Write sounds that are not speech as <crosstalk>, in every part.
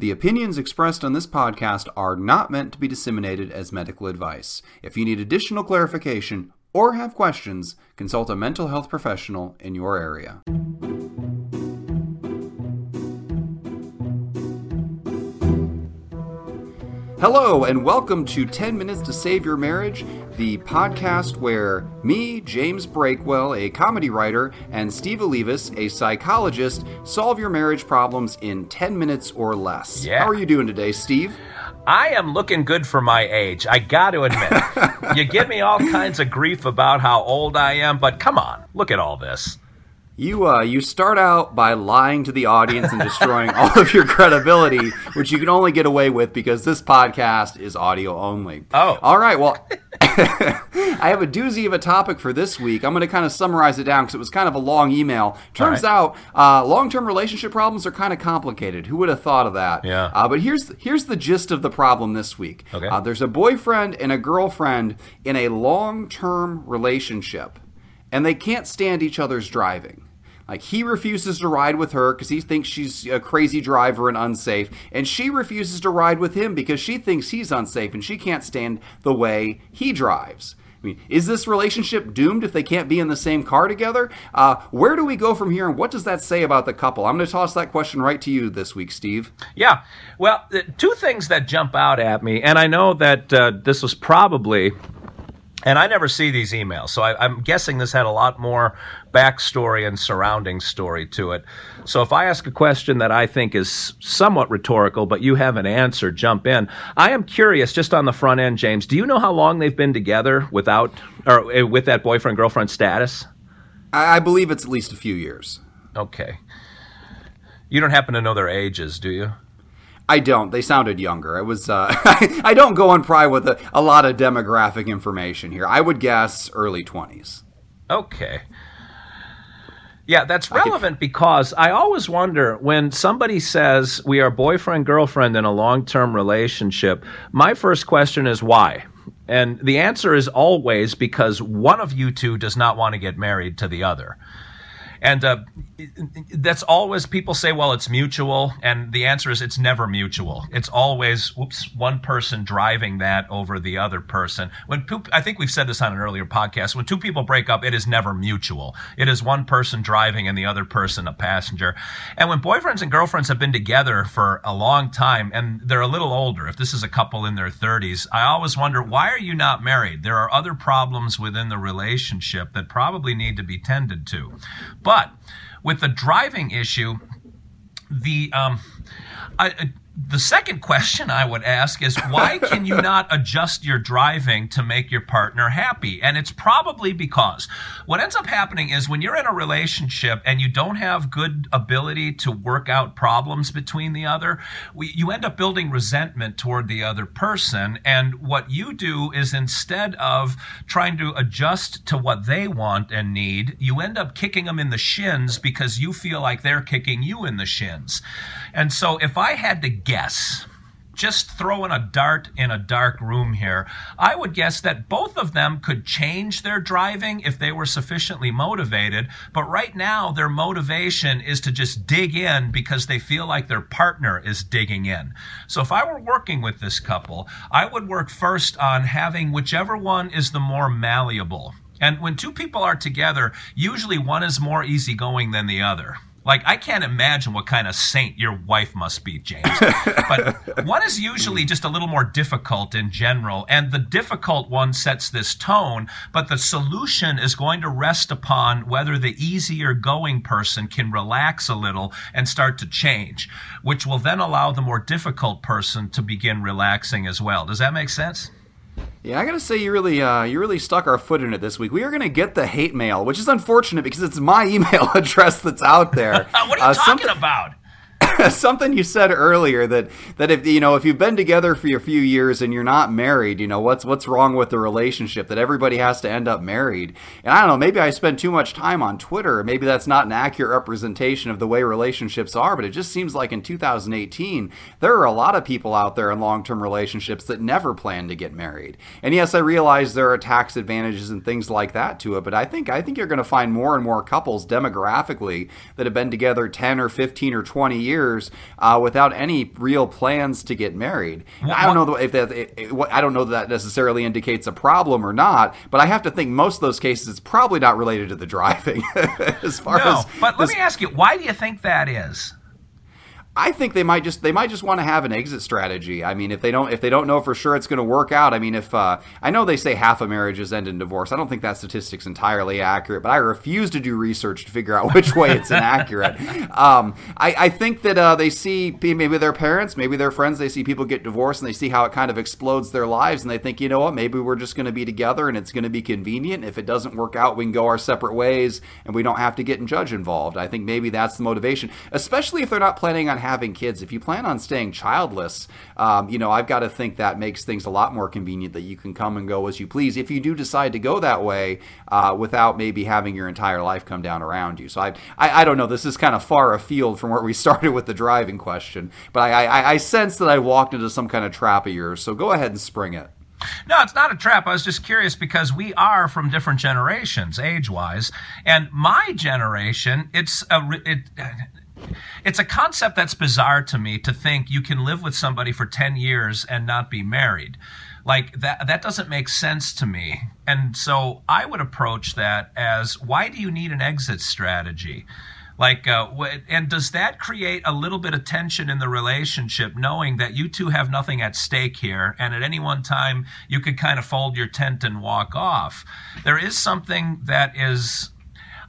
The opinions expressed on this podcast are not meant to be disseminated as medical advice. If you need additional clarification or have questions, consult a mental health professional in your area. Hello, and welcome to 10 Minutes to Save Your Marriage, the podcast where me, James Breakwell, a comedy writer, and Steve Olivas, a psychologist, solve your marriage problems in 10 minutes or less. Yeah. How are you doing today, Steve? I am looking good for my age. I got to admit. <laughs> you give me all kinds of grief about how old I am, but come on, look at all this. You uh, you start out by lying to the audience and destroying all of your credibility, which you can only get away with because this podcast is audio only. Oh. all right. Well, <laughs> I have a doozy of a topic for this week. I'm going to kind of summarize it down because it was kind of a long email. Turns right. out, uh, long-term relationship problems are kind of complicated. Who would have thought of that? Yeah. Uh, but here's here's the gist of the problem this week. Okay. Uh, there's a boyfriend and a girlfriend in a long-term relationship, and they can't stand each other's driving. Like he refuses to ride with her because he thinks she's a crazy driver and unsafe, and she refuses to ride with him because she thinks he's unsafe and she can't stand the way he drives. I mean, is this relationship doomed if they can't be in the same car together? Uh, where do we go from here, and what does that say about the couple? I'm going to toss that question right to you this week, Steve. Yeah. Well, two things that jump out at me, and I know that uh, this was probably. And I never see these emails, so I, I'm guessing this had a lot more backstory and surrounding story to it. So if I ask a question that I think is somewhat rhetorical, but you have an answer, jump in. I am curious, just on the front end, James. Do you know how long they've been together without or uh, with that boyfriend girlfriend status? I, I believe it's at least a few years. Okay. You don't happen to know their ages, do you? I don't. They sounded younger. I was. Uh, <laughs> I don't go on pry with a, a lot of demographic information here. I would guess early twenties. Okay. Yeah, that's relevant because I always wonder when somebody says we are boyfriend girlfriend in a long term relationship, my first question is why? And the answer is always because one of you two does not want to get married to the other. And uh, that's always people say, well, it's mutual. And the answer is it's never mutual. It's always, whoops, one person driving that over the other person. When I think we've said this on an earlier podcast. When two people break up, it is never mutual. It is one person driving and the other person a passenger. And when boyfriends and girlfriends have been together for a long time and they're a little older, if this is a couple in their 30s, I always wonder, why are you not married? There are other problems within the relationship that probably need to be tended to. But with the driving issue, the um, I, the second question I would ask is why can you not <laughs> adjust your driving to make your partner happy? And it's probably because what ends up happening is when you're in a relationship and you don't have good ability to work out problems between the other, we, you end up building resentment toward the other person. And what you do is instead of trying to adjust to what they want and need, you end up kicking them in the shins because you feel like they're kicking you in the shins. And so if I had to guess, just throwing a dart in a dark room here, I would guess that both of them could change their driving if they were sufficiently motivated. But right now, their motivation is to just dig in because they feel like their partner is digging in. So if I were working with this couple, I would work first on having whichever one is the more malleable. And when two people are together, usually one is more easygoing than the other. Like, I can't imagine what kind of saint your wife must be, James. but <laughs> one is usually just a little more difficult in general, and the difficult one sets this tone, but the solution is going to rest upon whether the easier going person can relax a little and start to change, which will then allow the more difficult person to begin relaxing as well. Does that make sense? Yeah, I gotta say you really uh, you really stuck our foot in it this week. We are gonna get the hate mail, which is unfortunate because it's my <laughs> email address that's out there. <laughs> what are you Uh, talking something- about? <laughs> something you said earlier that that if you know if you've been together for a few years and you're not married, you know what's what's wrong with the relationship that everybody has to end up married. And I don't know, maybe I spend too much time on Twitter. Maybe that's not an accurate representation of the way relationships are. But it just seems like in 2018 there are a lot of people out there in long-term relationships that never plan to get married. And yes, I realize there are tax advantages and things like that to it. But I think I think you're going to find more and more couples demographically that have been together 10 or 15 or 20 years years uh, without any real plans to get married. I don't know if that I don't know that, necessarily indicates a problem or not, but I have to think most of those cases it's probably not related to the driving. <laughs> as far no, as but let me ask you, why do you think that is? I think they might just they might just want to have an exit strategy. I mean, if they don't if they don't know for sure it's going to work out. I mean, if uh, I know they say half of marriages end in divorce. I don't think that statistic's entirely accurate, but I refuse to do research to figure out <laughs> which way it's inaccurate. Um, I, I, think that uh, they see maybe their parents, maybe their friends, they see people get divorced and they see how it kind of explodes their lives, and they think, you know what, maybe we're just going to be together and it's going to be convenient. If it doesn't work out, we can go our separate ways and we don't have to get a judge involved. I think maybe that's the motivation, especially if they're not planning on having kids. If you plan on staying childless, um, you know, I've got to think that makes things a lot more convenient that you can come and go as you please. If you do decide to go that way uh, without maybe having your entire life come down around you. So I, I, I, don't know. This is kind of far afield from where we <laughs> started with the driving question, but I, I, I sense that I walked into some kind of trap of yours. So go ahead and spring it. No, it's not a trap. I was just curious because we are from different generations, age-wise, and my generation, it's a it, it's a concept that's bizarre to me to think you can live with somebody for 10 years and not be married. Like that that doesn't make sense to me. And so I would approach that as why do you need an exit strategy? Like, uh, and does that create a little bit of tension in the relationship, knowing that you two have nothing at stake here, and at any one time you could kind of fold your tent and walk off? There is something that is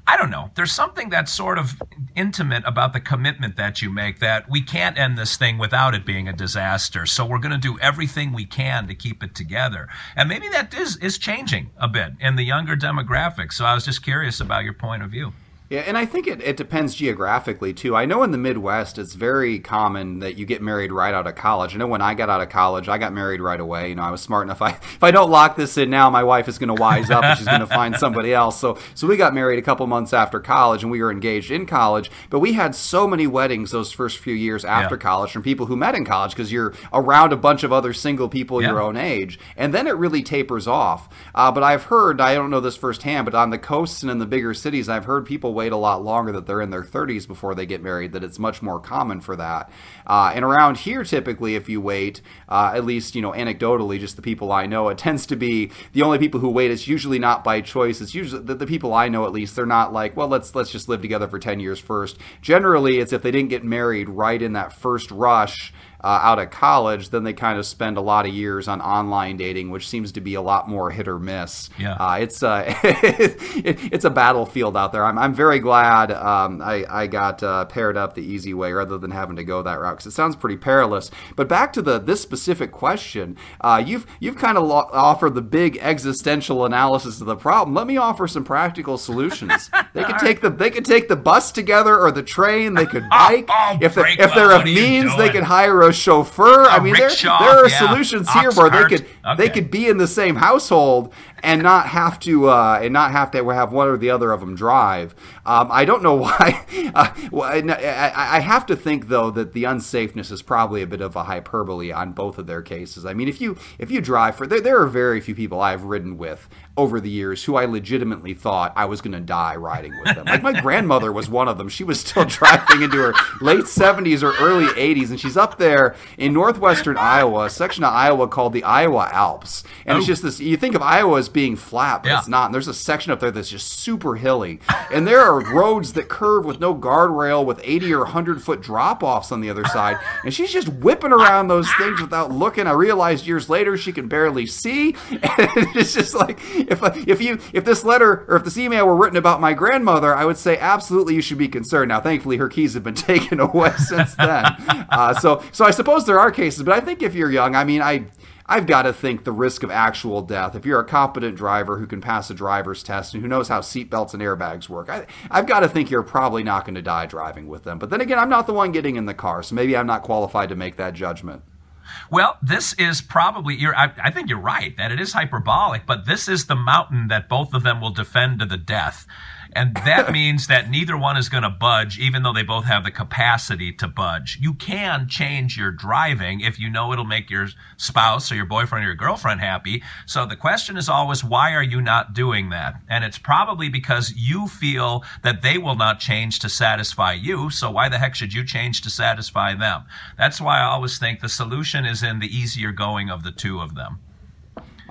I don't know. There's something that's sort of intimate about the commitment that you make that we can't end this thing without it being a disaster. So we're going to do everything we can to keep it together. And maybe that is, is changing a bit in the younger demographic. So I was just curious about your point of view. Yeah, and I think it, it depends geographically too. I know in the Midwest it's very common that you get married right out of college. I know when I got out of college, I got married right away. You know, I was smart enough. <laughs> I, if I don't lock this in now, my wife is going to wise up and she's going to find <laughs> somebody else. So, so we got married a couple months after college, and we were engaged in college. But we had so many weddings those first few years after yeah. college from people who met in college because you're around a bunch of other single people yeah. your own age, and then it really tapers off. Uh, but I've heard, I don't know this firsthand, but on the coasts and in the bigger cities, I've heard people wait a lot longer, that they're in their 30s before they get married, that it's much more common for that. Uh, and around here, typically, if you wait, uh, at least, you know, anecdotally, just the people I know, it tends to be the only people who wait. It's usually not by choice. It's usually the, the people I know, at least, they're not like, well, let's let's just live together for 10 years first. Generally, it's if they didn't get married right in that first rush uh, out of college, then they kind of spend a lot of years on online dating, which seems to be a lot more hit or miss. Yeah. Uh, it's uh, <laughs> it, it's a battlefield out there. I'm, I'm very glad um, I, I got uh, paired up the easy way rather than having to go that route because it sounds pretty perilous. But back to the this specific question, uh, you've you've kind of lo- offered the big existential analysis of the problem. Let me offer some practical solutions. <laughs> they could take the they could take the bus together or the train. They could <laughs> bike. oh, if they, if they're of means, they could hire a a chauffeur. A I mean, there, rickshaw, there are yeah. solutions Ox here where cart. they could Okay. they could be in the same household and not have to uh, and not have to have one or the other of them drive. Um, I don't know <laughs> why. Uh, well, I, I have to think though that the unsafeness is probably a bit of a hyperbole on both of their cases. I mean, if you if you drive for there, there are very few people I've ridden with over the years who I legitimately thought I was going to die riding with them. Like my grandmother was one of them. She was still <laughs> driving into her late 70s or early 80s, and she's up there in northwestern Iowa, a section of Iowa called the Iowa Alps. And it's Oh. just this you think of Iowa as being flat, but Yeah. it's not. And there's a section up there that's just super hilly. And there are roads that curve with no guardrail with 80 or 100 foot drop offs on the other side. And she's just whipping around those things without looking. I realized years later she can barely see. <laughs> And it's just like if if you if this letter or if this email were written about my grandmother, I would say absolutely you should be concerned. Now, thankfully, her keys have been <laughs> taken away since then. Uh, so so I suppose there are cases, but I think if you're young, I mean, I. I've got to think the risk of actual death. If you're a competent driver who can pass a driver's test and who knows how seatbelts and airbags work, I, I've got to think you're probably not going to die driving with them. But then again, I'm not the one getting in the car, so maybe I'm not qualified to make that judgment. Well, this is probably you're. I, I think you're right that it is hyperbolic, but this is the mountain that both of them will defend to the death. And that <coughs> means that neither one is going to budge, even though they both have the capacity to budge. You can change your driving if you know it'll make your spouse or your boyfriend or your girlfriend happy. So the question is always, why are you not doing that? And it's probably because you feel that they will not change to satisfy you. So why the heck should you change to satisfy them? That's why I always think the solution is in the easier going of the two of them.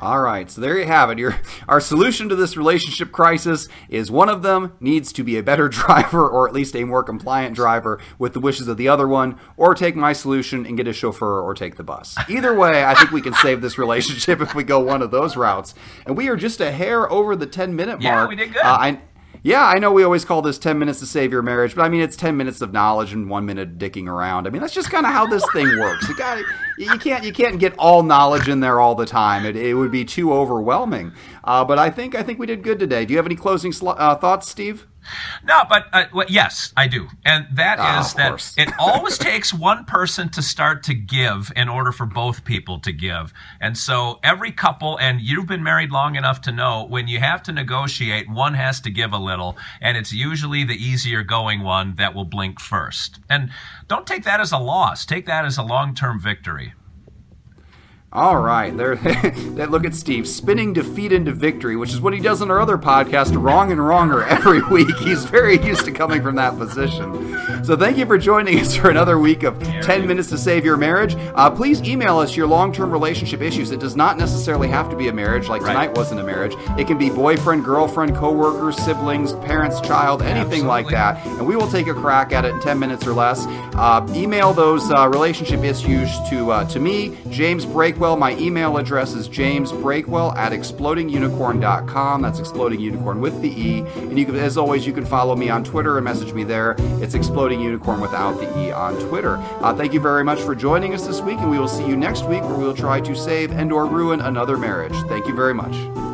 All right, so there you have it. Your, our solution to this relationship crisis is one of them needs to be a better <laughs> driver or at least a more compliant driver with the wishes of the other one, or take my solution and get a chauffeur or take the bus. Either way, I think we can save this relationship if we go one of those routes. And we are just a hair over the 10 minute mark. Yeah, we did good. Uh, I, yeah, I know we always call this 10 minutes to save your marriage, but I mean, it's 10 minutes of knowledge and one minute dicking around. I mean, that's just kind of how this thing works. You got you can't you can't get all knowledge in there all the time. It, it would be too overwhelming. Uh, but I think I think we did good today. Do you have any closing sl- uh, thoughts, Steve? No, but uh, well, yes, I do, and that oh, is that it always <laughs> takes one person to start to give in order for both people to give, and so every couple, and you've been married long enough to know when you have to negotiate, one has to give a little, and it's usually the easier going one that will blink first. And don't take that as a loss; take that as a long-term victory. All right, there. <laughs> look at Steve spinning defeat into victory, which is what he does on our other podcast, Wrong and Wronger, <laughs> every week. He's very used to coming from that position. So thank you for joining us for another week of 10 minutes to save your marriage. Uh, please email us your long-term relationship issues. It does not necessarily have to be a marriage, like right. tonight wasn't a marriage. It can be boyfriend, girlfriend, coworkers, siblings, parents, child, anything Absolutely. like that, and we will take a crack at it in 10 minutes or less. Uh, email those uh, relationship issues to uh, to me, James Break Breakwell. My email address is jamesbreakwell at explodingunicorn.com. That's exploding unicorn with the E. And you can, as always, you can follow me on Twitter and message me there. It's exploding unicorn without the E on Twitter. Uh, thank you very much for joining us this week, and we will see you next week where we will try to save and or ruin another marriage. Thank you very much.